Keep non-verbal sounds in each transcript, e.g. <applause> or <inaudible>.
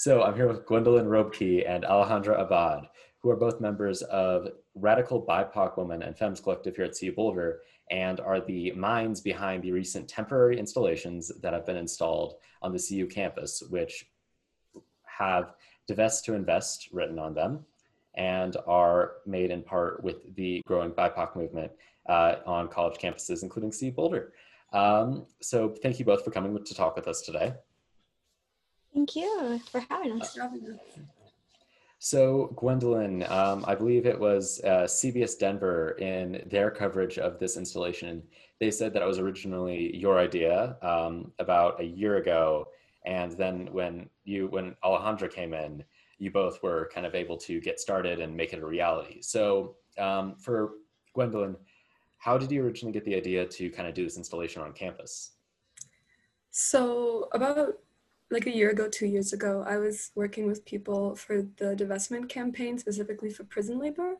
So I'm here with Gwendalynn Roebke and Alejandra Abad, who are both members of Radical BIPOC Women and Femmes Collective here at CU Boulder and are the minds behind the recent temporary installations that have been installed on the CU campus, which have Divest to Invest written on them and are made in part with the growing BIPOC movement uh, on college campuses, including CU Boulder. Um, so thank you both for coming to talk with us today. Thank you for having us. So, Gwendalynn, um, I believe it was uh, CBS Denver in their coverage of this installation. They said that it was originally your idea um, about a year ago, and then when you, when Alejandra came in, you both were kind of able to get started and make it a reality. So, um, for Gwendalynn, how did you originally get the idea to kind of do this installation on campus? So, about like a year ago, two years ago, I was working with people for the divestment campaign, specifically for prison labor.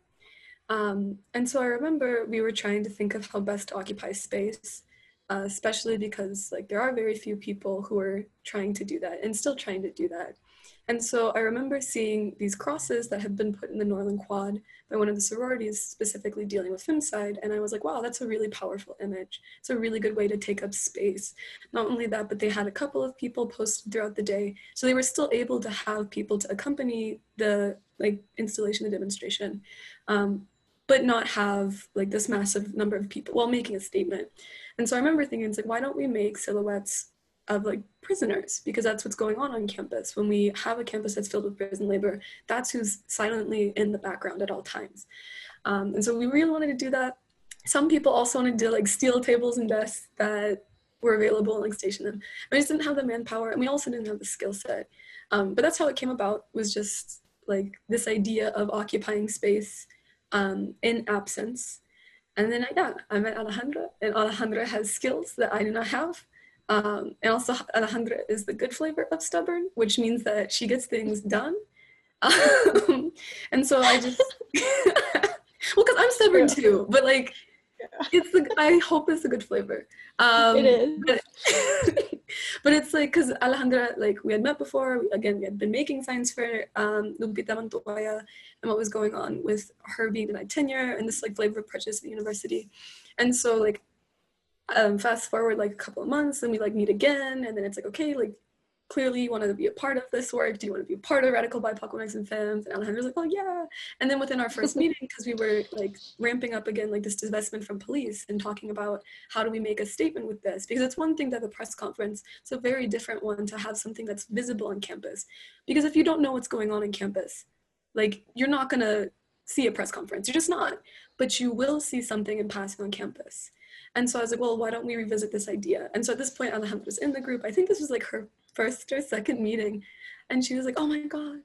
Um, and so I remember we were trying to think of how best to occupy space, uh, especially because like there are very few people who are trying to do that and still trying to do that. And so I remember seeing these crosses that had been put in the Norlin Quad by one of the sororities specifically dealing with femicide. And I was like, wow, that's a really powerful image. It's a really good way to take up space. Not only that, but they had a couple of people posted throughout the day. So they were still able to have people to accompany the like installation, the demonstration, um, but not have like this massive number of people while making a statement. And so I remember thinking, it's like, why don't we make silhouettes of like prisoners because that's what's going on on campus. When we have a campus that's filled with prison labor that's who's silently in the background at all times. Um, and so we really wanted to do that. Some people also wanted to like steal tables and desks that were available and like station them. We just didn't have the manpower and we also didn't have the skill set. Um, but that's how it came about was just like this idea of occupying space um, in absence. And then I, yeah i met alejandra and alejandra has skills that i do not have um, and also Alejandra is the good flavor of stubborn, which means that she gets things done. <laughs> Um, and so I just, <laughs> well, because I'm stubborn yeah. too, but like, yeah. it's the, I hope it's a good flavor. Um, it is. But, <laughs> but it's like, because Alejandra, like we had met before, again, we had been making signs for um, Lupita Montoya and what was going on with her being denied tenure and this like flavor of prejudice at the university. And so like um, fast forward like a couple of months and we like meet again and then it's like okay like clearly you want to be a part of this work. Do you want to be a part of radical bipoc women and femmes? And Alejandra's like oh yeah. And then within our first <laughs> meeting because we were like ramping up again like this divestment from police and talking about how do we make a statement with this because it's one thing to have a press conference it's a very different one to have something that's visible on campus. Because if you don't know what's going on in campus like you're not going to see a press conference. You're just not. But you will see something in passing on campus and so I was like, well, why don't we revisit this idea? And so at this point, Alejandra was in the group. I think this was like her first or second meeting. And she was like, oh my God,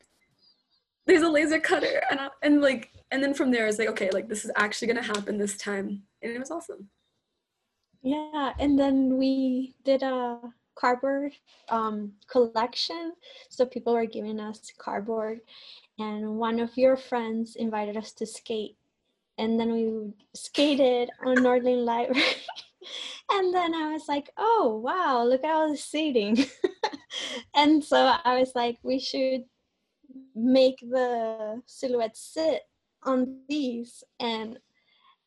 there's a laser cutter. And, I, and like, and then from there, I was like, okay, like this is actually going to happen this time. And it was awesome. Yeah. And then we did a cardboard um, collection. So people were giving us cardboard. And one of your friends invited us to skate and then we skated on Norlin Library. <laughs> and then I was like, oh, wow, look at all the seating. <laughs> and so I was like, we should make the silhouette sit on these. And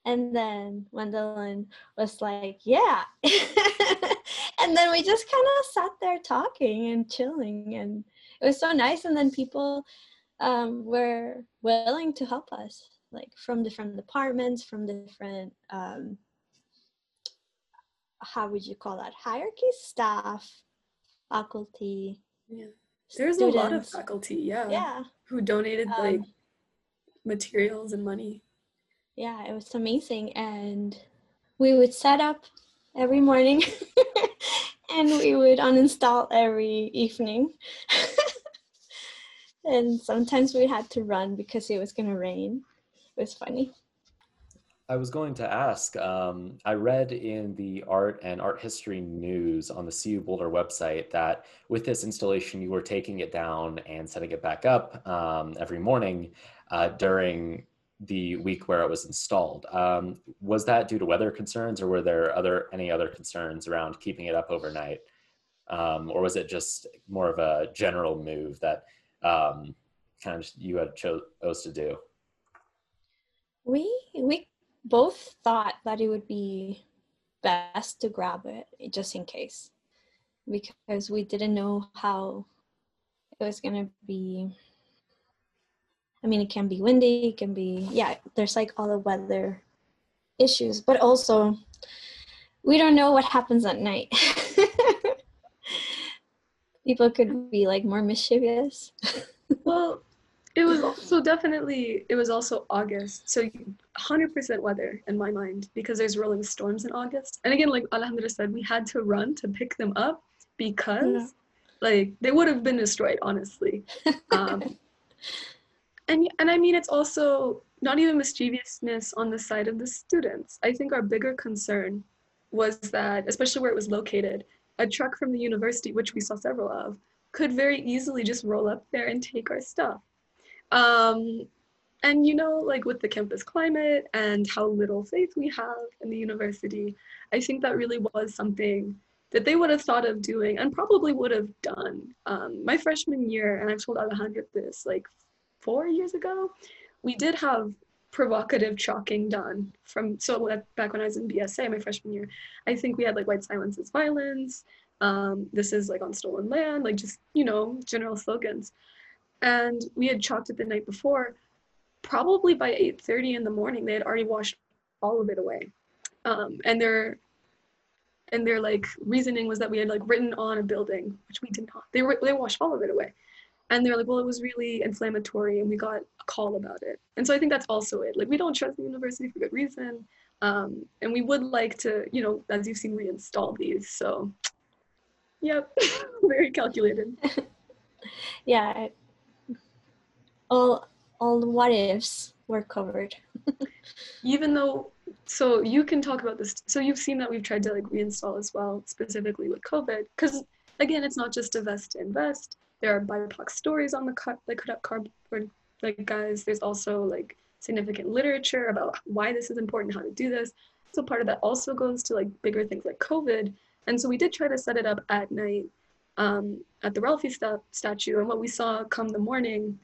and then Gwendalynn was like, yeah. <laughs> and then we just kind of sat there talking and chilling. And it was so nice. And then people um, were willing to help us like from different departments, from different um, how would you call that? Hierarchy? Staff? Faculty? Yeah. There's students. a lot of faculty yeah. Yeah. Who donated um, like materials and money. Yeah it was amazing. And we would set up every morning <laughs> and we would uninstall every evening. <laughs> And sometimes we had to run because it was going to rain was funny. I was going to ask. Um, I read in the art and art history news on the CU Boulder website that with this installation, you were taking it down and setting it back up um, every morning uh, during the week where it was installed. Um, was that due to weather concerns, or were there other any other concerns around keeping it up overnight? um, or was it just more of a general move that um, kind of you had chose to do? We we both thought that it would be best to grab it just in case because we didn't know how it was going to be. I mean it can be windy it can be yeah there's like all the weather issues but also we don't know what happens at night. <laughs> People could be like more mischievous. <laughs> Well it was also definitely it was also august so 100% weather in my mind because there's rolling storms in august. And again like alejandra said we had to run to pick them up because yeah. like they would have been destroyed honestly. <laughs> Um, and and i mean it's also not even mischievousness on the side of the students. I think our bigger concern was that especially where it was located a truck from the university which we saw several of could very easily just roll up there and take our stuff um, and you know like with the campus climate and how little faith we have in the university i think that really was something that they would have thought of doing and probably would have done. Um, my freshman year and i've told alejandra this like four years ago we did have provocative chalking done from so back when i was in bsa my freshman year i think we had like white silence is violence. Um, this is like on stolen land like just you know general slogans and we had chalked it the night before. Probably by 8.30 in the morning they had already washed all of it away. Um, and their and their like reasoning was that we had like written on a building which we did not. They were they washed all of it away. And they're like well it was really inflammatory and we got a call about it. And so i think that's also it. Like we don't trust the university for good reason. Um, and we would like to you know as you've seen reinstall these. So yep. <laughs> Very calculated. <laughs> Yeah all all the what ifs were covered. <laughs> Even though, so you can talk about this. So you've seen that we've tried to like reinstall as well, specifically with COVID, because again, it's not just divest to invest. There are BIPOC stories on the cut, like cut up cardboard, like guys. There's also like significant literature about why this is important, how to do this. So part of that also goes to like bigger things like COVID. And so we did try to set it up at night um, at the Ralphie st- statue. And what we saw come the morning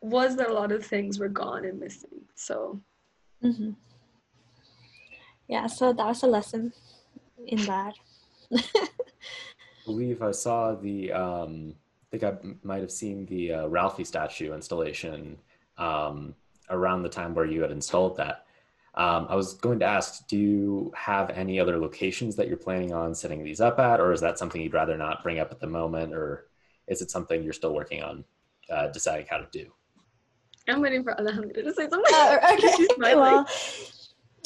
was that a lot of things were gone and missing. So, mm-hmm. yeah, so that was a lesson in that. I <laughs> believe I saw the, um, I think I might have seen the uh, Ralphie statue installation um, around the time where you had installed that. Um, I was going to ask, do you have any other locations that you're planning on setting these up at, or is that something you'd rather not bring up at the moment, or is it something you're still working on uh, deciding how to do? I'm waiting for Alejandra to say something. Uh, okay. <laughs> well,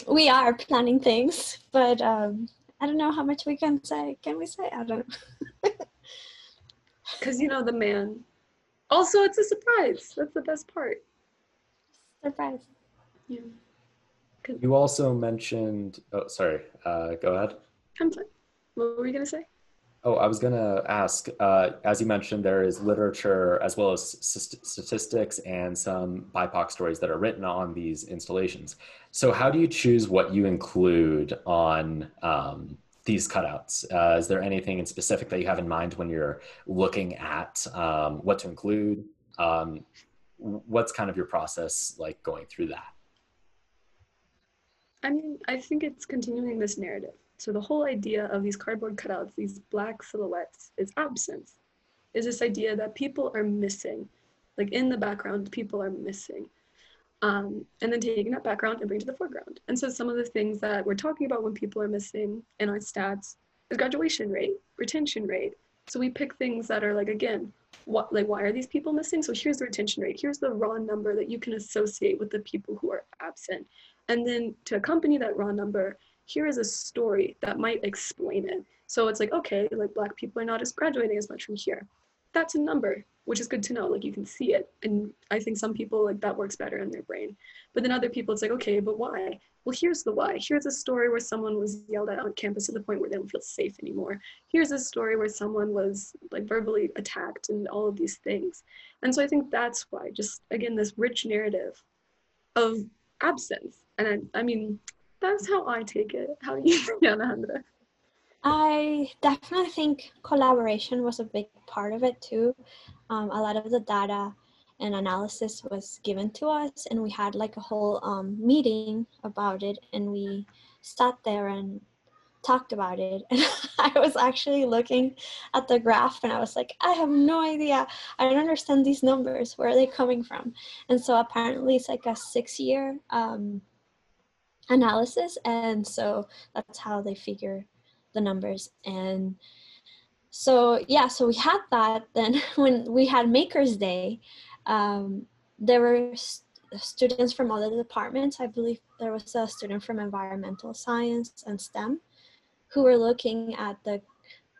we are planning things, but um, I don't know how much we can say. Can we say? I don't know. Because you know the man. Also, it's a surprise. That's the best part. Surprise. Yeah. You also mentioned. Oh, sorry. Uh, go ahead. I'm fine. What were you gonna say? Oh, I was going to ask, uh, as you mentioned, there is literature as well as st- statistics and some BIPOC stories that are written on these installations. So, how do you choose what you include on um, these cutouts? Uh, is there anything in specific that you have in mind when you're looking at um, what to include? Um, what's kind of your process like going through that? I mean, I think it's continuing this narrative so the whole idea of these cardboard cutouts, these black silhouettes, is absence. Is this idea that people are missing, like in the background, people are missing. Um, and then taking that background and bring to the foreground. And so some of the things that we're talking about when people are missing in our stats is graduation rate, retention rate. So we pick things that are like, again, what like why are these people missing? So here's the retention rate. Here's the raw number that you can associate with the people who are absent. And then to accompany that raw number, here is a story that might explain it. So it's like, okay, like black people are not as graduating as much from here. That's a number, which is good to know. Like you can see it. And I think some people like that works better in their brain. But then other people, it's like, okay, but why? Well, here's the why. Here's a story where someone was yelled at on campus to the point where they don't feel safe anymore. Here's a story where someone was like verbally attacked and all of these things. And so I think that's why, just again, this rich narrative of absence. And I, I mean, that's how I take it. How do you <laughs> think, Alejandra? I definitely think collaboration was a big part of it too. Um, a lot of the data and analysis was given to us, and we had like a whole um, meeting about it, and we sat there and talked about it. And <laughs> I was actually looking at the graph, and I was like, I have no idea. I don't understand these numbers. Where are they coming from? And so apparently, it's like a six-year um, analysis, and so that's how they figure the numbers. And so yeah so we had that then <laughs> when we had makers day um, there were st- students from other departments. I believe there was a student from environmental science and stem who were looking at the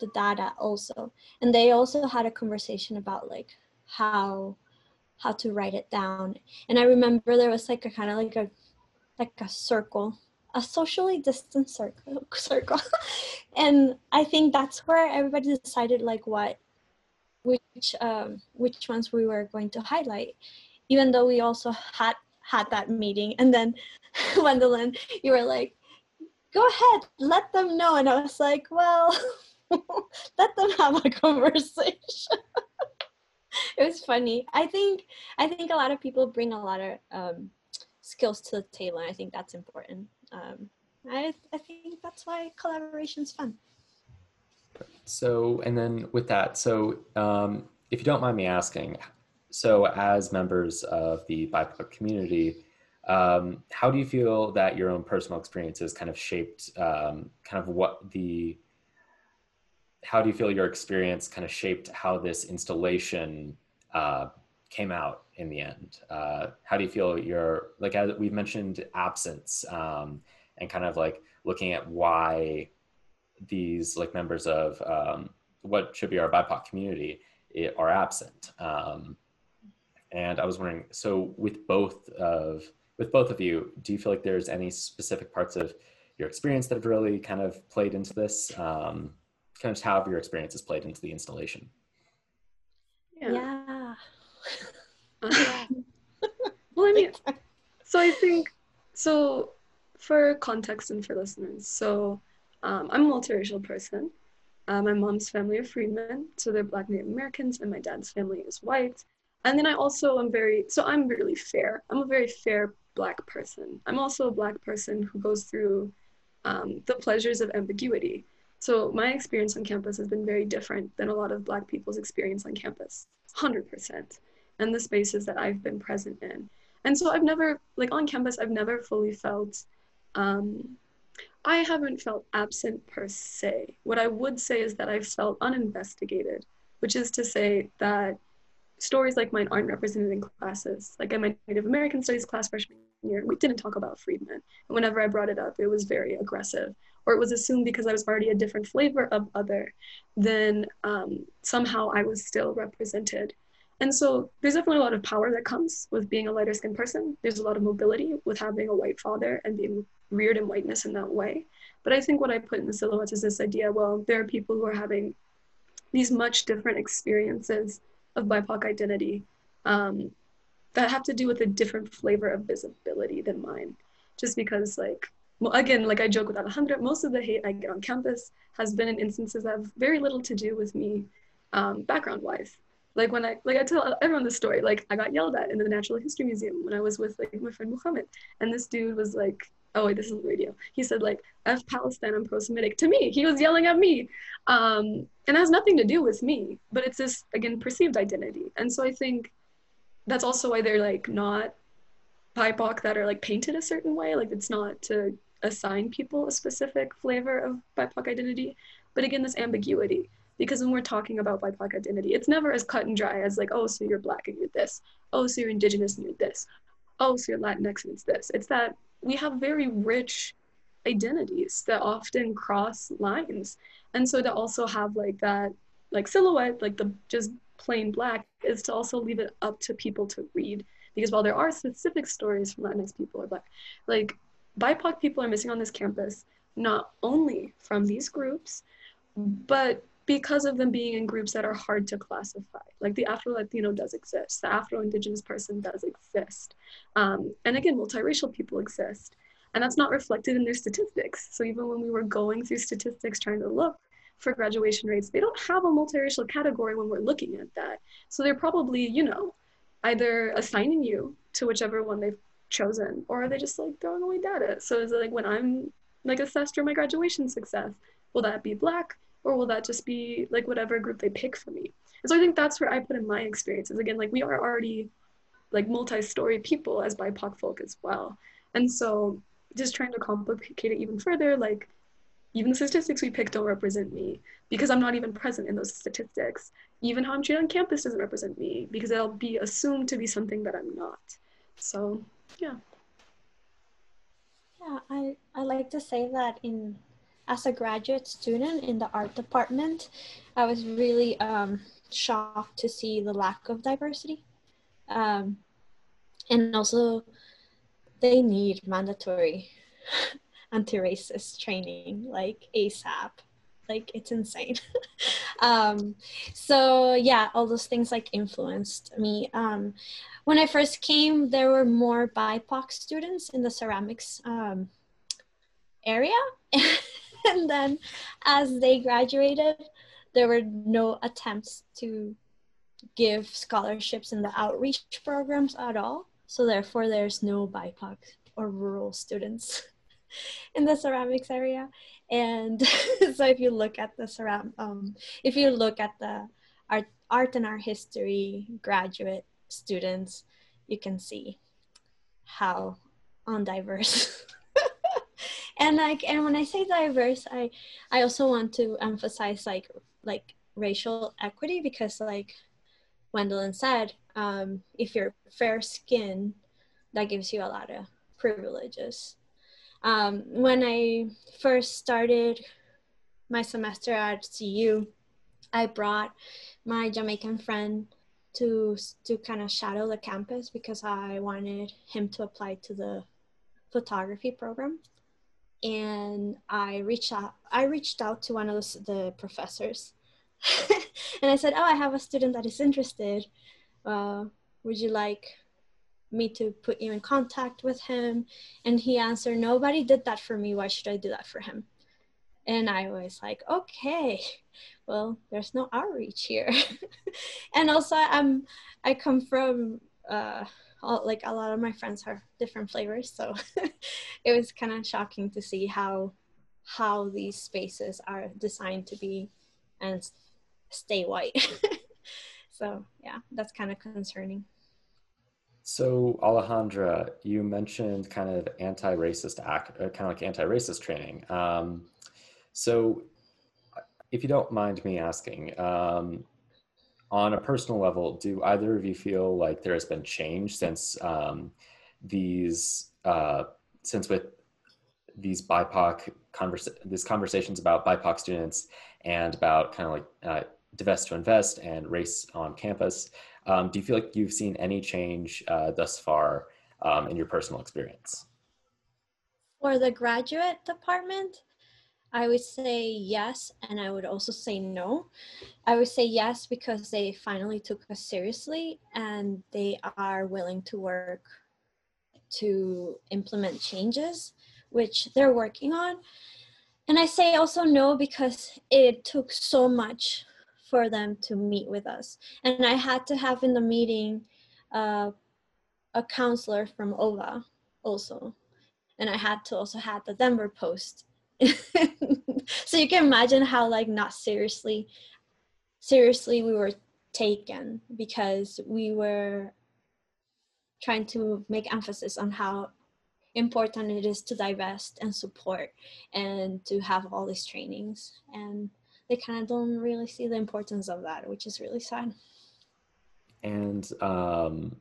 the data also. And they also had a conversation about like how how to write it down. And i remember there was like a kind of like a like a circle a socially distant circle <laughs> circle. And i think that's where everybody decided like what which um which ones we were going to highlight. Even though we also had had that meeting and then <laughs> Gwendalynn you were like go ahead let them know. And i was like well <laughs> let them have a conversation. It was funny. I think i think a lot of people bring a lot of um, skills to the table and i think that's important um, I, I think that's why collaboration is fun. So, and then with that, so um, if you don't mind me asking, so as members of the BIPOC community, um, how do you feel that your own personal experiences kind of shaped um, kind of what the, how do you feel your experience kind of shaped how this installation uh, came out in the end? Uh, how do you feel your, like as we've mentioned absence um, and kind of like looking at why these like members of um, what should be our BIPOC community it, are absent. Um, and I was wondering, so with both of, with both of you, do you feel like there's any specific parts of your experience that have really kind of played into this? Um, kind of how have your experiences played into the installation? Yeah. yeah. <laughs> well, I mean, so I think, so for context and for listeners, so um, I'm a multiracial person. Uh, my mom's family are freedmen, so they're Black Native Americans, and my dad's family is white. And then I also am very, so I'm really fair. I'm a very fair Black person. I'm also a Black person who goes through um, the pleasures of ambiguity. So my experience on campus has been very different than a lot of Black people's experience on campus, 100% and the spaces that I've been present in. And so I've never, like on campus, I've never fully felt, um, I haven't felt absent per se. What I would say is that I've felt uninvestigated, which is to say that stories like mine aren't represented in classes. Like in my Native American Studies class freshman year, we didn't talk about freedmen. And whenever I brought it up, it was very aggressive. Or it was assumed because I was already a different flavor of other, then um, somehow I was still represented and so there's definitely a lot of power that comes with being a lighter skinned person. There's a lot of mobility with having a white father and being reared in whiteness in that way. But I think what I put in the silhouettes is this idea well, there are people who are having these much different experiences of BIPOC identity um, that have to do with a different flavor of visibility than mine. Just because, like, well, again, like I joke with Alejandra, most of the hate I get on campus has been in instances that have very little to do with me um, background wise like when I like I tell everyone this story, like I got yelled at in the Natural History Museum when I was with like my friend Muhammad, and this dude was like, "Oh wait, this is radio." He said like, "F Palestine, I'm pro-Semitic." To me, he was yelling at me, um, and has nothing to do with me, but it's this again perceived identity, and so I think that's also why they're like not BIPOC that are like painted a certain way. Like it's not to assign people a specific flavor of BIPOC identity, but again, this ambiguity because when we're talking about BIPOC identity, it's never as cut and dry as like, oh, so you're black and you're this. Oh, so you're indigenous and you're this. Oh, so you're Latinx and it's this. It's that we have very rich identities that often cross lines. And so to also have like that like silhouette, like the just plain black, is to also leave it up to people to read. Because while there are specific stories from Latinx people or black, like BIPOC people are missing on this campus, not only from these groups, but because of them being in groups that are hard to classify. Like the Afro Latino does exist, the Afro Indigenous person does exist. Um, and again, multiracial people exist. And that's not reflected in their statistics. So even when we were going through statistics trying to look for graduation rates, they don't have a multiracial category when we're looking at that. So they're probably, you know, either assigning you to whichever one they've chosen or are they just like throwing away data? So is it like when I'm like assessed for my graduation success, will that be black or will that just be like whatever group they pick for me? And so I think that's where I put in my experiences. Again, like we are already like multi-story people as BIPOC folk as well. And so just trying to complicate it even further, like even the statistics we pick don't represent me because I'm not even present in those statistics. Even how I'm treated on campus doesn't represent me because it'll be assumed to be something that I'm not. So yeah. Yeah, I, I like to say that in as a graduate student in the art department, I was really um, shocked to see the lack of diversity. Um, and also, they need mandatory <laughs> anti-racist training like ASAP. Like it's insane. <laughs> um, so yeah, all those things like influenced me. Um, when I first came, there were more BIPOC students in the ceramics um, area. <laughs> <laughs> and then as they graduated, there were no attempts to give scholarships in the outreach programs at all. So therefore, there's no BIPOC or rural students <laughs> in the ceramics area. And <laughs> so if you look at the ceram, um, if you look at the art, art and art history graduate students, you can see how undiverse. And like, and when I say diverse, I, I also want to emphasize like, like racial equity because like Gwendalynn said, um, if you're fair skinned, that gives you a lot of privileges. Um, when I first started my semester at CU, I brought my Jamaican friend to to kind of shadow the campus because I wanted him to apply to the photography program. And I reached out I reached out to one of the, professors <laughs> and I said, "Oh, I have a student that is interested. Uh, would you like me to put you in contact with him?" And he answered, "Nobody did that for me. Why should I do that for him?" And I was like, "Okay, well, there's no outreach here." <laughs> and also, I'm I come from uh, all, like a lot of my friends have different flavors, so <laughs> it was kind of shocking to see how how these spaces are designed to be and stay white. <laughs> so yeah, that's kind of concerning. So Alejandra, you mentioned kind of anti-racist act, uh, kind of like anti-racist training. Um, so if you don't mind me asking, um, on a personal level, do either of you feel like there has been change since um, these, uh, since with these BIPOC conversa- these conversations about BIPOC students and about kind of like uh, divest to invest and race on campus. Um, do you feel like you've seen any change uh, thus far um, in your personal experience? For the graduate department, I would say yes, and I would also say no. I would say yes because they finally took us seriously and they are willing to work to implement changes, which they're working on. And I say also no because it took so much for them to meet with us. And I had to have in the meeting uh, a counselor from OVA also. And I had to also have the Denver Post. <laughs> so you can imagine how like not seriously seriously we were taken because we were trying to make emphasis on how important it is to divest and support and to have all these trainings and they kind of don't really see the importance of that, which is really sad. And um,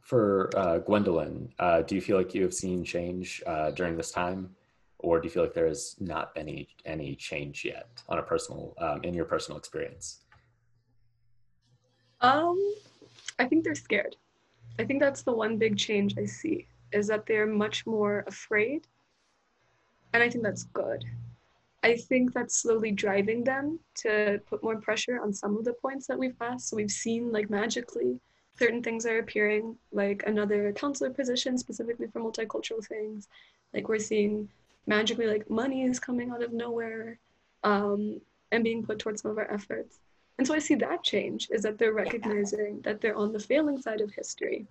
for uh, Gwendalynn, uh, do you feel like you have seen change uh, during this time, or do you feel like there has not been any any change yet on a personal um, in your personal experience? Um, I think they're scared. I think that's the one big change I see is that they're much more afraid, and I think that's good. I think that's slowly driving them to put more pressure on some of the points that we've asked. So we've seen like magically certain things are appearing, like another counselor position specifically for multicultural things. Like we're seeing magically like money is coming out of nowhere um, and being put towards some of our efforts. And so I see that change is that they're recognizing that they're on the failing side of history,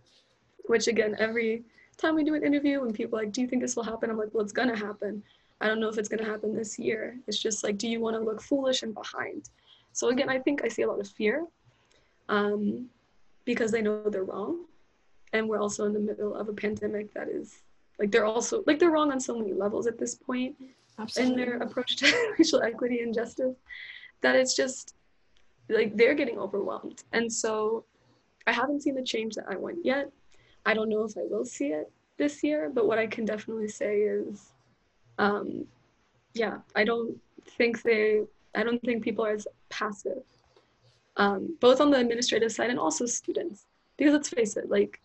which again, every time we do an interview and people like, do you think this will happen? I'm like, well, it's gonna happen. I don't know if it's gonna happen this year. It's just like, do you wanna look foolish and behind? So again, I think I see a lot of fear um, because they know they're wrong. And we're also in the middle of a pandemic that is like they're also like they're wrong on so many levels at this point Absolutely. in their approach to <laughs> racial equity and justice that it's just like they're getting overwhelmed. And so I haven't seen the change that I want yet. I don't know if I will see it this year, but what I can definitely say is um, yeah, I don't think they I don't think people are as passive. Um, both on the administrative side and also students. Because let's face it, like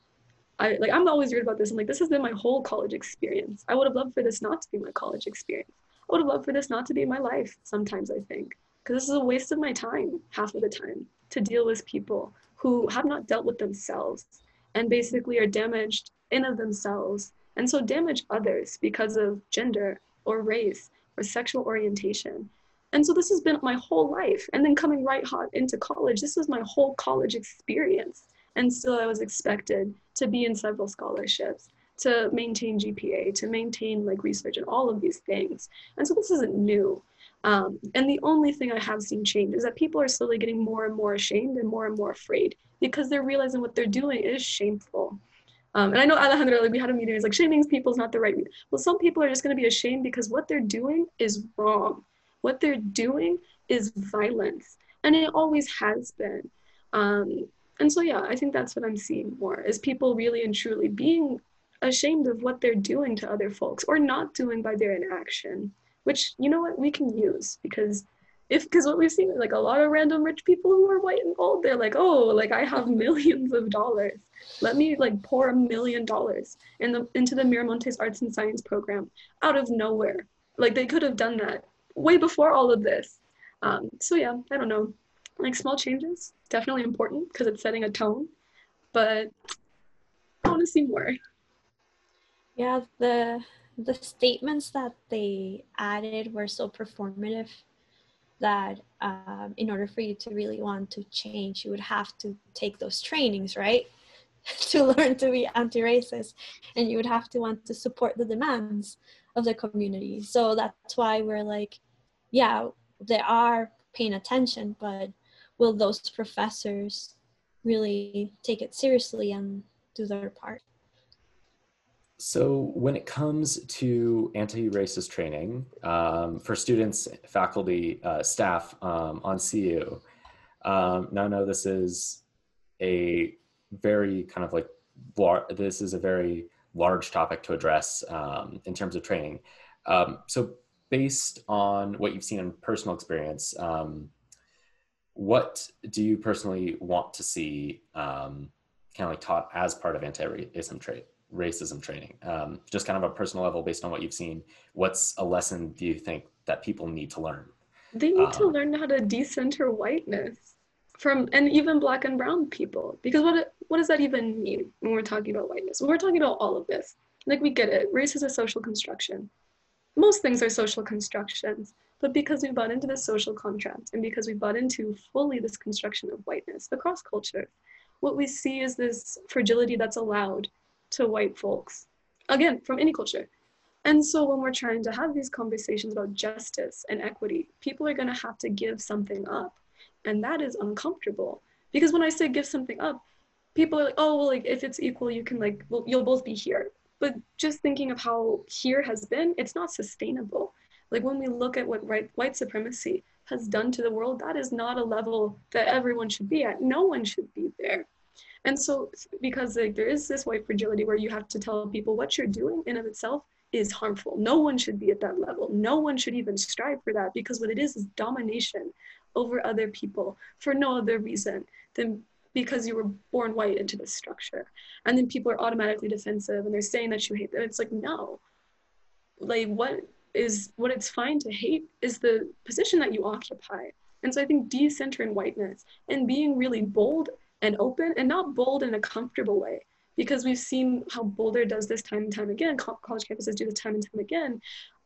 I like I'm always weird about this. I'm like, this has been my whole college experience. I would have loved for this not to be my college experience. I would have loved for this not to be my life sometimes, I think. Because this is a waste of my time half of the time to deal with people who have not dealt with themselves and basically are damaged in of themselves and so damage others because of gender or race or sexual orientation. And so this has been my whole life. And then coming right hot into college, this was my whole college experience. And still I was expected to be in several scholarships, to maintain GPA, to maintain like research and all of these things. And so this isn't new. Um, and the only thing I have seen change is that people are slowly getting more and more ashamed and more and more afraid because they're realizing what they're doing is shameful. Um, and I know Alejandra, like we had a meeting, it's like shaming people is not the right. Well, some people are just going to be ashamed because what they're doing is wrong. What they're doing is violence, and it always has been. Um, and so yeah i think that's what i'm seeing more is people really and truly being ashamed of what they're doing to other folks or not doing by their inaction which you know what we can use because if because what we've seen is like a lot of random rich people who are white and old they're like oh like i have <laughs> millions of dollars. Let me like pour a million dollars in the into the miramontes arts and science program out of nowhere. Like they could have done that way before all of this. Um, so yeah i don't know like small changes definitely important because it's setting a tone but i want to see more. Yeah the the statements that they added were so performative that um, in order for you to really want to change you would have to take those trainings right? <laughs> To learn to be anti-racist and you would have to want to support the demands of the community. So that's why we're like yeah they are paying attention but will those professors really take it seriously and do their part? So when it comes to anti-racist training um, for students, faculty, uh, staff um, on CU, um, now know this is a very kind of like, this is a very large topic to address um, in terms of training. Um, so based on what you've seen in personal experience, um, what do you personally want to see um, kind of like taught as part of anti-racism trait racism training? Um, just kind of a personal level based on what you've seen. What's a lesson do you think that people need to learn? They need um, to learn how to decenter whiteness from and even black and brown people because what what does that even mean when we're talking about whiteness? When we're talking about all of this like we get it. Race is a social construction. Most things are social constructions but because we bought into this social contract and because we bought into fully this construction of whiteness across culture, what we see is this fragility that's allowed to white folks, again, from any culture. And so when we're trying to have these conversations about justice and equity, people are going to have to give something up. And that is uncomfortable. Because when I say give something up, people are like, oh, well, like if it's equal, you can like, well, you'll both be here. But just thinking of how here has been, it's not sustainable. Like when we look at what right, white supremacy has done to the world, that is not a level that everyone should be at. No one should be there. And so, because like there is this white fragility where you have to tell people what you're doing in of itself is harmful. No one should be at that level. No one should even strive for that because what it is is domination over other people for no other reason than because you were born white into this structure. And then people are automatically defensive and they're saying that you hate them. It's like, no. Like, what is what it's fine to hate is the position that you occupy. And so I think decentering whiteness and being really bold and open and not bold in a comfortable way, because we've seen how Boulder does this time and time again, college campuses do this time and time again.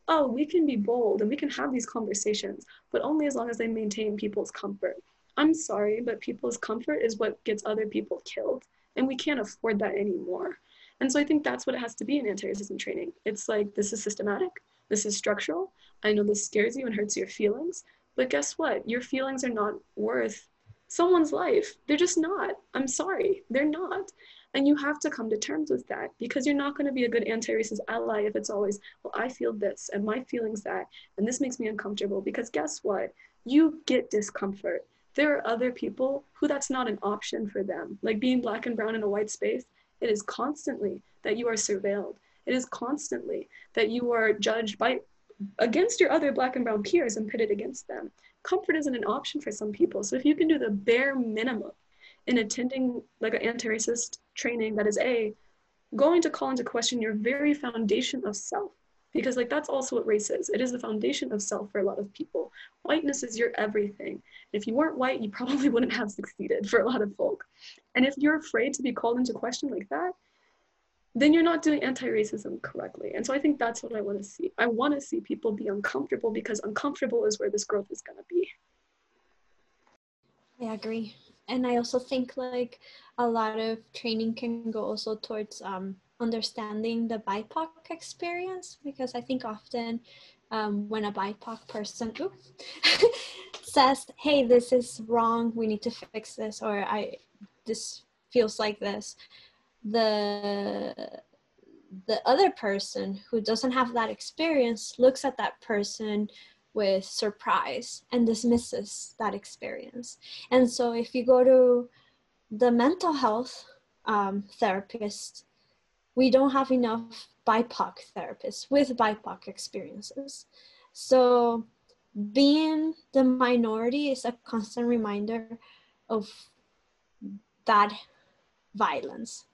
Oh, we can be bold and we can have these conversations, but only as long as they maintain people's comfort. I'm sorry, but people's comfort is what gets other people killed, and we can't afford that anymore. And so I think that's what it has to be in anti-racism training. It's like this is systematic, this is structural. I know this scares you and hurts your feelings, but guess what? Your feelings are not worth someone's life. They're just not. I'm sorry, they're not. And you have to come to terms with that because you're not going to be a good anti racist ally if it's always, well, I feel this and my feelings that, and this makes me uncomfortable. Because guess what? You get discomfort. There are other people who that's not an option for them. Like being black and brown in a white space, it is constantly that you are surveilled. It is constantly that you are judged by against your other black and brown peers and pitted against them. Comfort isn't an option for some people. So if you can do the bare minimum in attending like an anti-racist training that is a going to call into question your very foundation of self because like that's also what race is it is the foundation of self for a lot of people whiteness is your everything if you weren't white you probably <laughs> wouldn't have succeeded for a lot of folk and if you're afraid to be called into question like that then you're not doing anti-racism correctly. And so i think that's what i want to see. I want to see people be uncomfortable because uncomfortable is where this growth is going to be. I agree. And i also think like a lot of training can go also towards um, understanding the bipoc experience because i think often um, when a bipoc person <laughs> says hey this is wrong. We need to fix this or i this feels like this the the other person who doesn't have that experience looks at that person with surprise and dismisses that experience. And so, if you go to the mental health um, therapist, we don't have enough BIPOC therapists with BIPOC experiences. So, being the minority is a constant reminder of that violence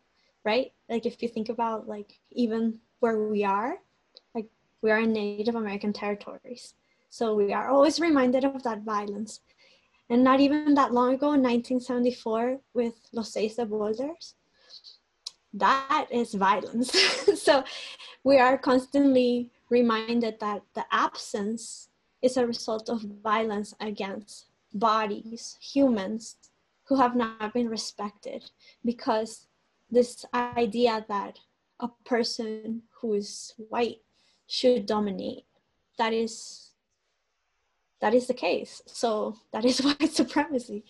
right? Like if you think about like even where we are, like we are in Native American territories. So we are always reminded of that violence. And not even that long ago in 1974 with Los Seis de Boulders, that is violence. <laughs> so we are constantly reminded that the absence is a result of violence against bodies, humans who have not been respected because this idea that a person who is white should dominate. That is that is the case. So that is <laughs> white supremacy.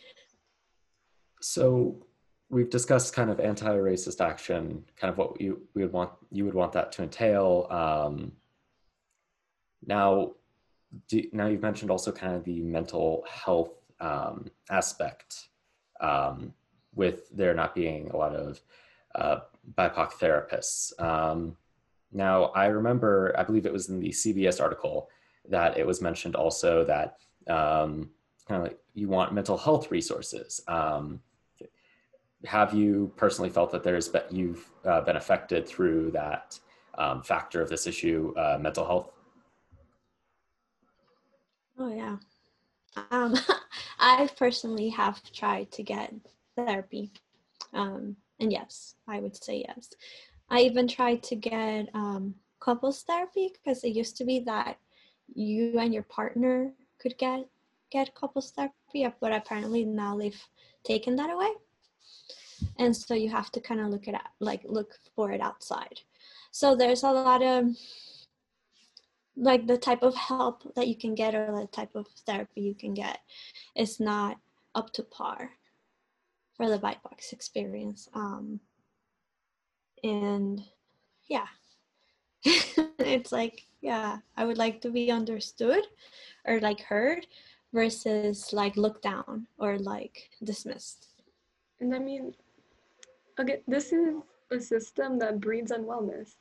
So we've discussed kind of anti-racist action kind of what you we would want you would want that to entail. Um, now do, now you've mentioned also kind of the mental health um, aspect um, with there not being a lot of uh, BIPOC therapists. Um, now, I remember, I believe it was in the CBS article that it was mentioned also that um, kind of like you want mental health resources. Um, have you personally felt that there's been, you've uh, been affected through that um, factor of this issue, uh, mental health? Oh yeah, um, <laughs> I personally have tried to get therapy. Um, and yes, I would say yes. I even tried to get um, couples therapy because it used to be that you and your partner could get get couples therapy, but apparently now they've taken that away. And so you have to kind of look it at like look for it outside. So there's a lot of like the type of help that you can get or the type of therapy you can get is not up to par for the BIPOC experience. Um, and yeah, <laughs> it's like, yeah, I would like to be understood or like heard versus like looked down or like dismissed. And I mean, again, this is a system that breeds unwellness.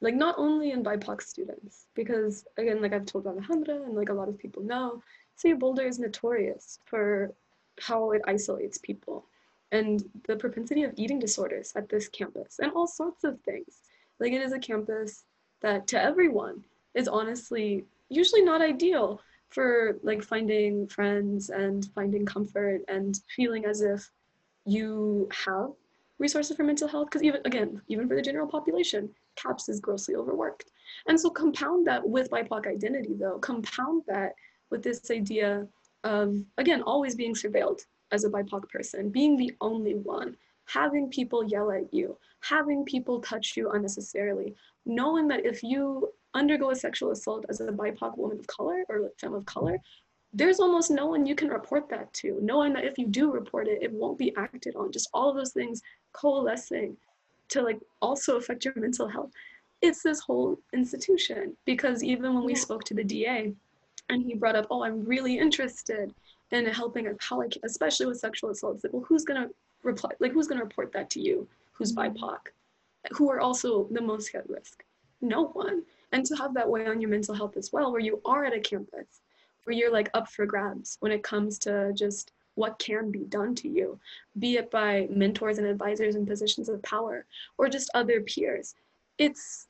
Like not only in BIPOC students, because again, like I've told Alejandra and like a lot of people know, CU Boulder is notorious for how it isolates people and the propensity of eating disorders at this campus and all sorts of things. Like it is a campus that to everyone is honestly usually not ideal for like finding friends and finding comfort and feeling as if you have resources for mental health because even again even for the general population caps is grossly overworked and so compound that with bipoc identity though compound that with this idea of again always being surveilled as a bipoc person being the only one having people yell at you having people touch you unnecessarily knowing that if you undergo a sexual assault as a bipoc woman of color or femme of color there's almost no one you can report that to, knowing that if you do report it, it won't be acted on. Just all of those things coalescing to like also affect your mental health. It's this whole institution because even when we spoke to the DA and he brought up, oh, I'm really interested in helping how I, especially with sexual assaults, like, well, who's gonna reply? Like, who's gonna report that to you? Who's mm-hmm. BIPOC? Who are also the most at risk? No one. And to have that weigh on your mental health as well, where you are at a campus where you're like up for grabs when it comes to just what can be done to you, be it by mentors and advisors in positions of power or just other peers. It's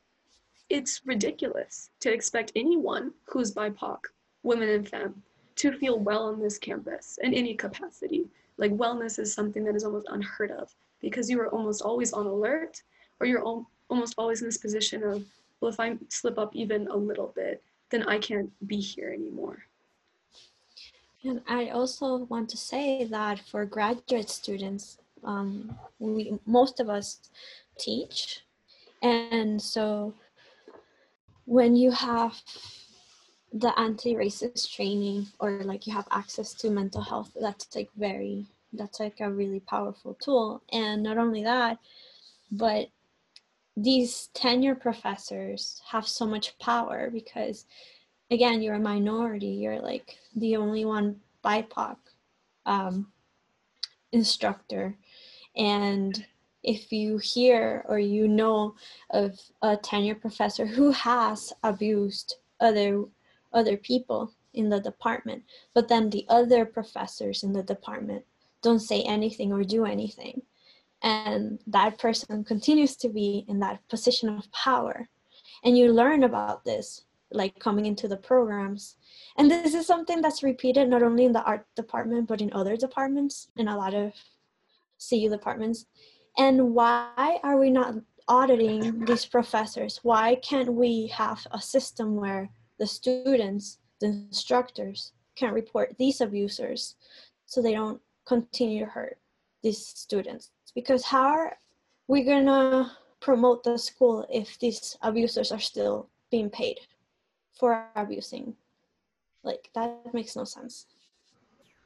it's ridiculous to expect anyone who's BIPOC, women and femme, to feel well on this campus in any capacity. Like wellness is something that is almost unheard of because you are almost always on alert or you're al- almost always in this position of, well, if I slip up even a little bit, then I can't be here anymore. And I also want to say that for graduate students, um, we most of us teach, and so when you have the anti-racist training or like you have access to mental health, that's like very that's like a really powerful tool. And not only that, but these tenure professors have so much power because again you're a minority you're like the only one bipoc um, instructor and if you hear or you know of a tenure professor who has abused other other people in the department but then the other professors in the department don't say anything or do anything. And that person continues to be in that position of power. And you learn about this like coming into the programs. And this is something that's repeated not only in the art department but in other departments in a lot of cu departments. And why are we not auditing these professors? Why can't we have a system where the students the instructors can report these abusers so they don't continue to hurt these students because how are we gonna promote the school if these abusers are still being paid for abusing. Like that makes no sense.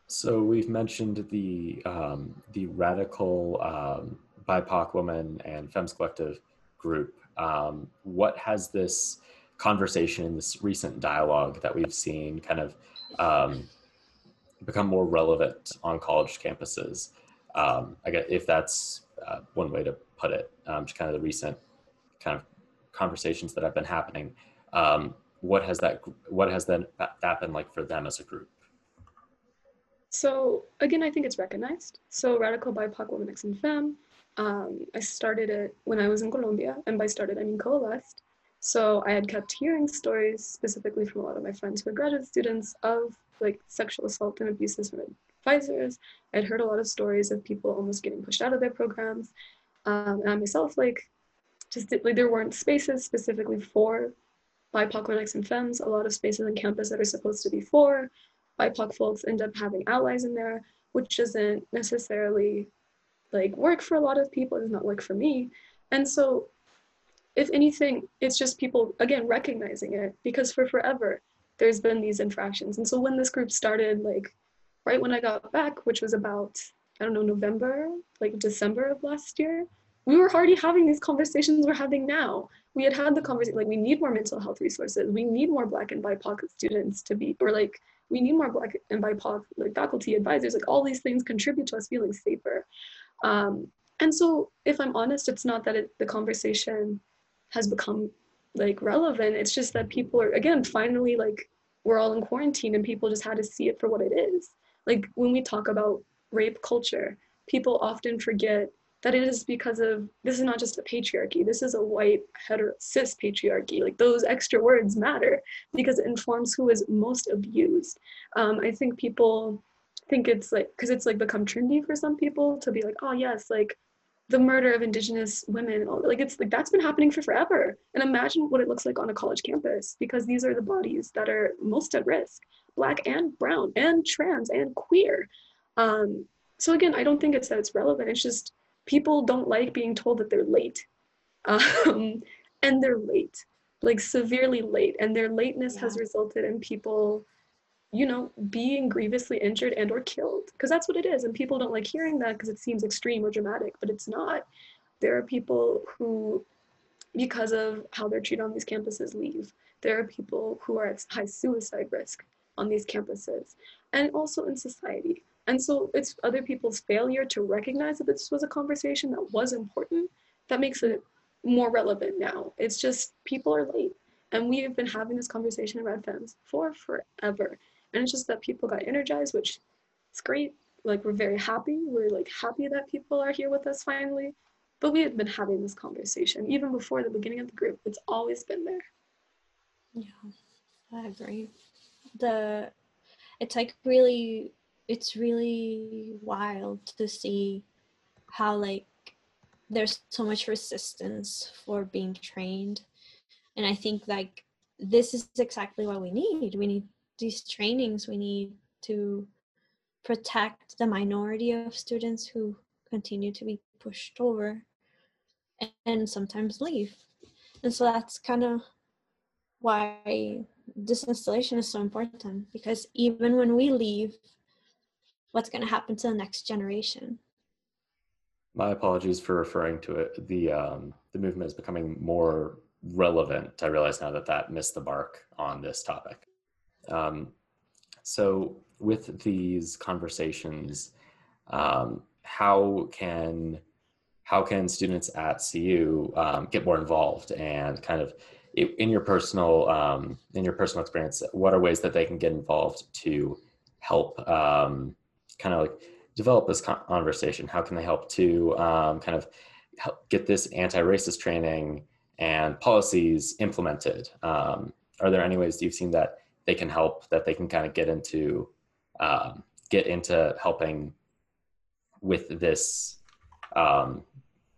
So we've mentioned the um, the radical um, BIPOC woman and Femmes Collective group. Um, what has this conversation, this recent dialogue that we've seen, kind of um, become more relevant on college campuses? Um, I guess if that's uh, one way to put it, um, just kind of the recent kind of conversations that have been happening. Um, what has that what has that that been like for them as a group? So again, I think it's recognized. So Radical BIPOC Women X and Femme, um, I started it when I was in Colombia, and by started I mean coalesced. So I had kept hearing stories specifically from a lot of my friends who are graduate students of like sexual assault and abuses from advisors. I'd heard a lot of stories of people almost getting pushed out of their programs. Um, and I myself, like, just like there weren't spaces specifically for BIPOC women and femmes, a lot of spaces on campus that are supposed to be for BIPOC folks end up having allies in there, which doesn't necessarily like work for a lot of people. It does not work for me. And so if anything, it's just people again recognizing it because for forever there's been these infractions. And so when this group started, like right when I got back, which was about, I don't know, November, like December of last year, we were already having these conversations we're having now. We had had the conversation like we need more mental health resources. We need more black and bipoc students to be or like we need more black and bipoc like faculty advisors. Like all these things contribute to us feeling safer. Um, and so if i'm honest it's not that it, the conversation has become like relevant. It's just that people are again finally like we're all in quarantine and people just had to see it for what it is. Like when we talk about rape culture people often forget that it is because of this is not just a patriarchy. This is a white hetero cis patriarchy. Like those extra words matter because it informs who is most abused. Um, i think people think it's like because it's like become trendy for some people to be like oh yes like the murder of indigenous women like it's like that's been happening for forever. And imagine what it looks like on a college campus because these are the bodies that are most at risk black and brown and trans and queer. Um, so again i don't think it's that it's relevant. It's just people don't like being told that they're late. <laughs> Um, and they're late like severely late. And their lateness yeah. has resulted in people you know being grievously injured and or killed because that's what it is and people don't like hearing that because it seems extreme or dramatic but it's not. There are people who because of how they're treated on these campuses leave. There are people who are at high suicide risk on these campuses and also in society. And so it's other people's failure to recognize that this was a conversation that was important that makes it more relevant now. It's just people are late and we have been having this conversation red femmes for forever and it's just that people got energized which is great. Like we're very happy. We're like happy that people are here with us finally. But we had been having this conversation even before the beginning of the group. It's always been there. Yeah i agree. The it's like really it's really wild to see how like there's so much resistance for being trained. And i think like this is exactly what we need. We need these trainings we need to protect the minority of students who continue to be pushed over and sometimes leave. And so that's kind of why this installation is so important because even when we leave what's going to happen to the next generation? My apologies for referring to it. The um, the movement is becoming more relevant i realize now that that missed the mark on this topic um, so, with these conversations, um, how can how can students at CU um, get more involved and kind of in your personal um, in your personal experience, what are ways that they can get involved to help um, kind of like develop this conversation? How can they help to um, kind of help get this anti-racist training and policies implemented? Um, are there any ways you've seen that they can help that they can kind of get into um, get into helping with this um,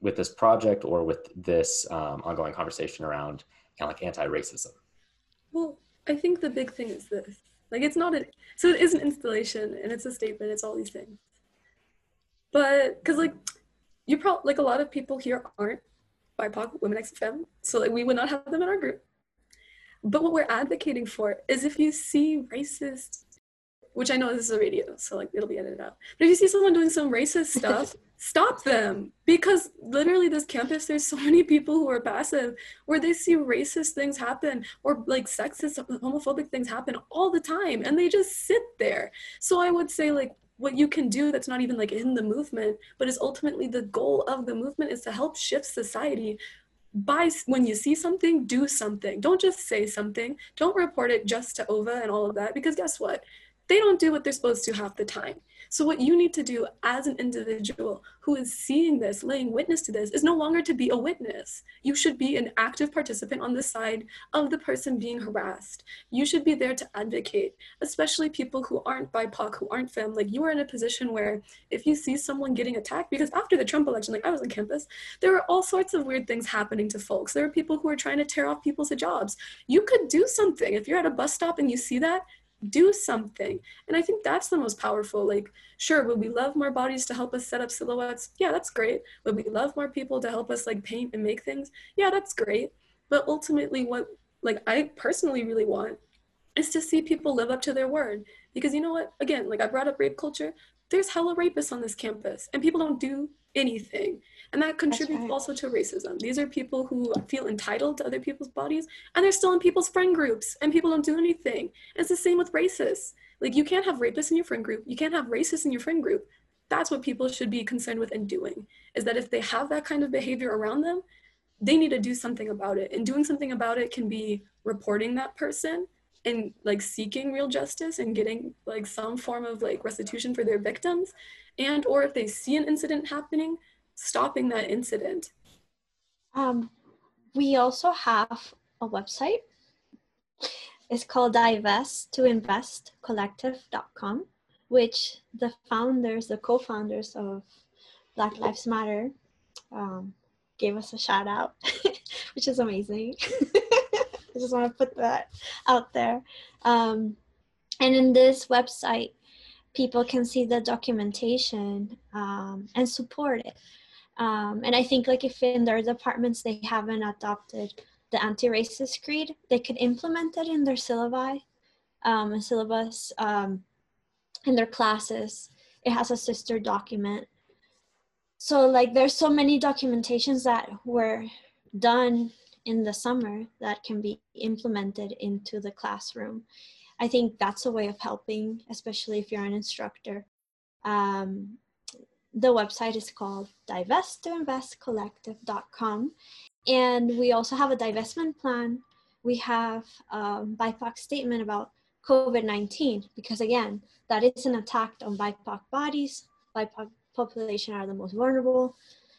with this project or with this um, ongoing conversation around kind of like anti-racism. Well i think the big thing is this. Like it's not a so it is an installation and it's a statement it's all these things. But because like you probably like a lot of people here aren't bipoc women femme so like we would not have them in our group but what we're advocating for is if you see racist, which I know this is a radio, so like it'll be edited out. But if you see someone doing some racist stuff, <laughs> stop them. Because literally this campus, there's so many people who are passive where they see racist things happen or like sexist, homophobic things happen all the time and they just sit there. So I would say like what you can do that's not even like in the movement, but is ultimately the goal of the movement is to help shift society by when you see something do something. Don't just say something. Don't report it just to OVA and all of that because guess what? They don't do what they're supposed to half the time so, what you need to do as an individual who is seeing this, laying witness to this, is no longer to be a witness. You should be an active participant on the side of the person being harassed. You should be there to advocate, especially people who aren't BIPOC, who aren't femme. Like, you are in a position where if you see someone getting attacked, because after the Trump election, like I was on campus, there were all sorts of weird things happening to folks. There are people who are trying to tear off people's hijabs. You could do something. If you're at a bus stop and you see that, do something. And i think that's the most powerful like sure would we love more bodies to help us set up silhouettes? Yeah that's great. Would we love more people to help us like paint and make things? Yeah that's great. But ultimately what like i personally really want is to see people live up to their word. Because you know what? Again like i brought up rape culture. There's hella rapists on this campus and people don't do anything and that contributes right. also to racism. These are people who feel entitled to other people's bodies and they're still in people's friend groups and people don't do anything. And it's the same with racists. Like you can't have rapists in your friend group. You can't have racists in your friend group. That's what people should be concerned with and doing is that if they have that kind of behavior around them, they need to do something about it. And doing something about it can be reporting that person and like seeking real justice and getting like some form of like restitution for their victims and or if they see an incident happening stopping that incident? Um, we also have a website. It's called divest to invest collective.com, which the founders, the co-founders of Black Lives Matter um, gave us a shout out, <laughs> which is amazing. <laughs> I just want to put that out there. Um, and in this website, people can see the documentation um, and support it. Um, and I think like if in their departments they haven't adopted the anti-racist creed, they could implement it in their syllabi, um, syllabus, um, in their classes. It has a sister document. So like there's so many documentations that were done in the summer that can be implemented into the classroom. I think that's a way of helping, especially if you're an instructor. Um, the website is called divesttoinvestcollective.com. And we also have a divestment plan. We have a BIPOC statement about COVID 19, because again, that is an attack on BIPOC bodies. BIPOC population are the most vulnerable.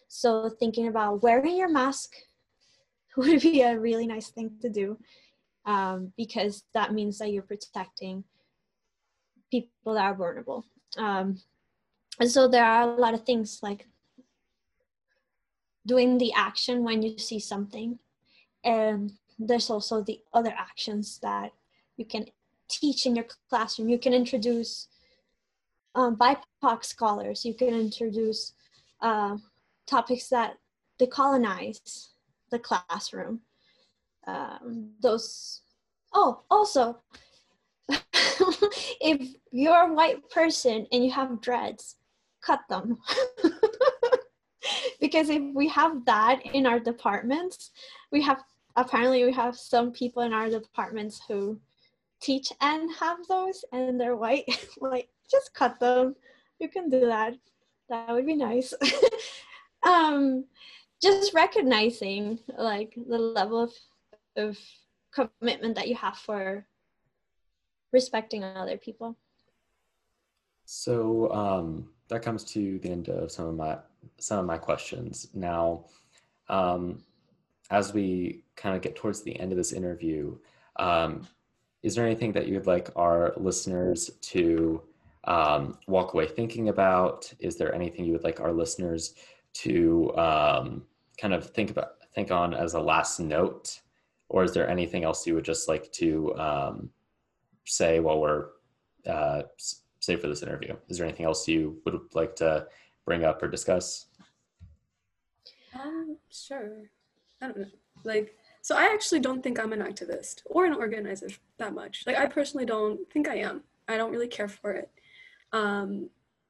So, thinking about wearing your mask <laughs> would be a really nice thing to do um, because that means that you're protecting people that are vulnerable. Um, and so there are a lot of things like doing the action when you see something. And there's also the other actions that you can teach in your classroom. You can introduce um, BIPOC scholars. You can introduce uh, topics that decolonize the classroom um, those oh also <laughs> if you're a white person and you have dreads cut them. <laughs> Because if we have that in our departments we have apparently we have some people in our departments who teach and have those and they're white. <laughs> Like just cut them. You can do that. That would be nice. <laughs> Um just recognizing like the level of of commitment that you have for respecting other people. So um, that comes to the end of some of my some of my questions. Now, um, as we kind of get towards the end of this interview, um, is there anything that you'd like our listeners to um, walk away thinking about? Is there anything you would like our listeners to um, kind of think about, think on as a last note or is there anything else you would just like to um, say while we're uh, say for this interview? Is there anything else you would like to bring up or discuss? Um, sure. I don't know. Like, so I actually don't think I'm an activist or an organizer that much. Like, I personally don't think I am. I don't really care for it. Um,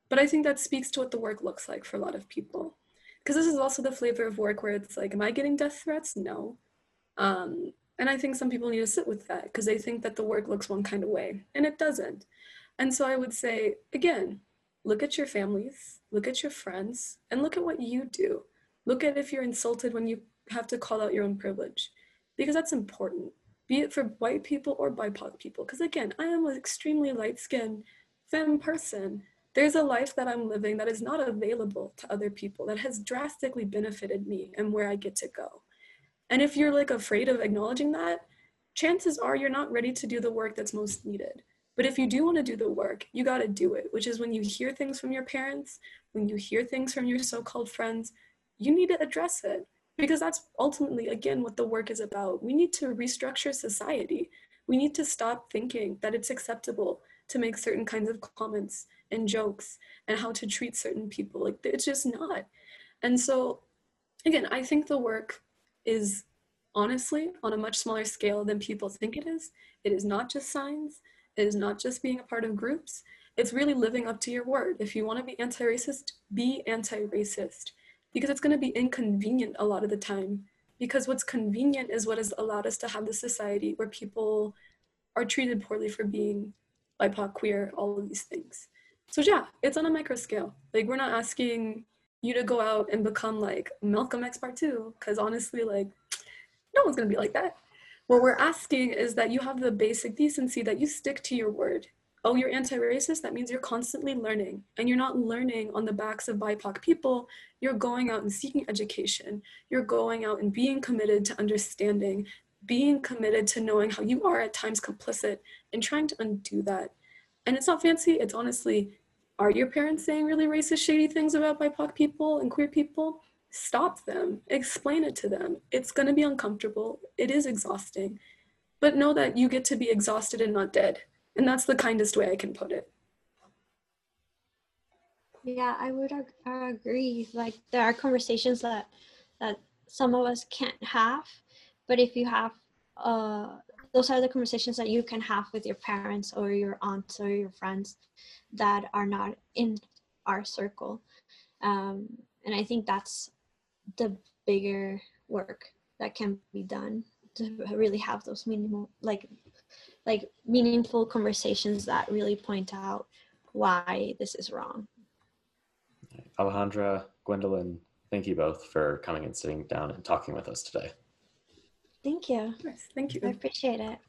but I think that speaks to what the work looks like for a lot of people. Because this is also the flavor of work where it's like, am I getting death threats? No. Um, and I think some people need to sit with that because they think that the work looks one kind of way, and it doesn't. And so I would say, again, look at your families, look at your friends, and look at what you do. Look at if you're insulted when you have to call out your own privilege, because that's important, be it for white people or BIPOC people. Because again, I am an extremely light skinned femme person. There's a life that I'm living that is not available to other people that has drastically benefited me and where I get to go. And if you're like afraid of acknowledging that, chances are you're not ready to do the work that's most needed. But if you do want to do the work, you got to do it, which is when you hear things from your parents, when you hear things from your so called friends, you need to address it because that's ultimately, again, what the work is about. We need to restructure society. We need to stop thinking that it's acceptable to make certain kinds of comments and jokes and how to treat certain people. Like, it's just not. And so, again, I think the work is honestly on a much smaller scale than people think it is. It is not just signs, it is not just being a part of groups. It's really living up to your word. If you want to be anti racist, be anti racist because it's going to be inconvenient a lot of the time. Because what's convenient is what has allowed us to have the society where people are treated poorly for being BIPOC, queer, all of these things. So, yeah, it's on a micro scale. Like, we're not asking you to go out and become like Malcolm X Part 2, because honestly, like, no one's gonna be like that. What we're asking is that you have the basic decency that you stick to your word. Oh, you're anti racist? That means you're constantly learning. And you're not learning on the backs of BIPOC people. You're going out and seeking education. You're going out and being committed to understanding, being committed to knowing how you are at times complicit and trying to undo that. And it's not fancy, it's honestly are your parents saying really racist, shady things about BIPOC people and queer people? Stop them, explain it to them. It's going to be uncomfortable. It is exhausting. But know that you get to be exhausted and not dead. And that's the kindest way I can put it. Yeah, I would ag- agree. Like there are conversations that that some of us can't have, but if you have uh those are the conversations that you can have with your parents or your aunts or your friends that are not in our circle. Um, and I think that's the bigger work that can be done to really have those minimal like like meaningful conversations that really point out why this is wrong. Alejandra, Gwendalynn, thank you both for coming and sitting down and talking with us today. Thank you. Yes, thank you. I appreciate it.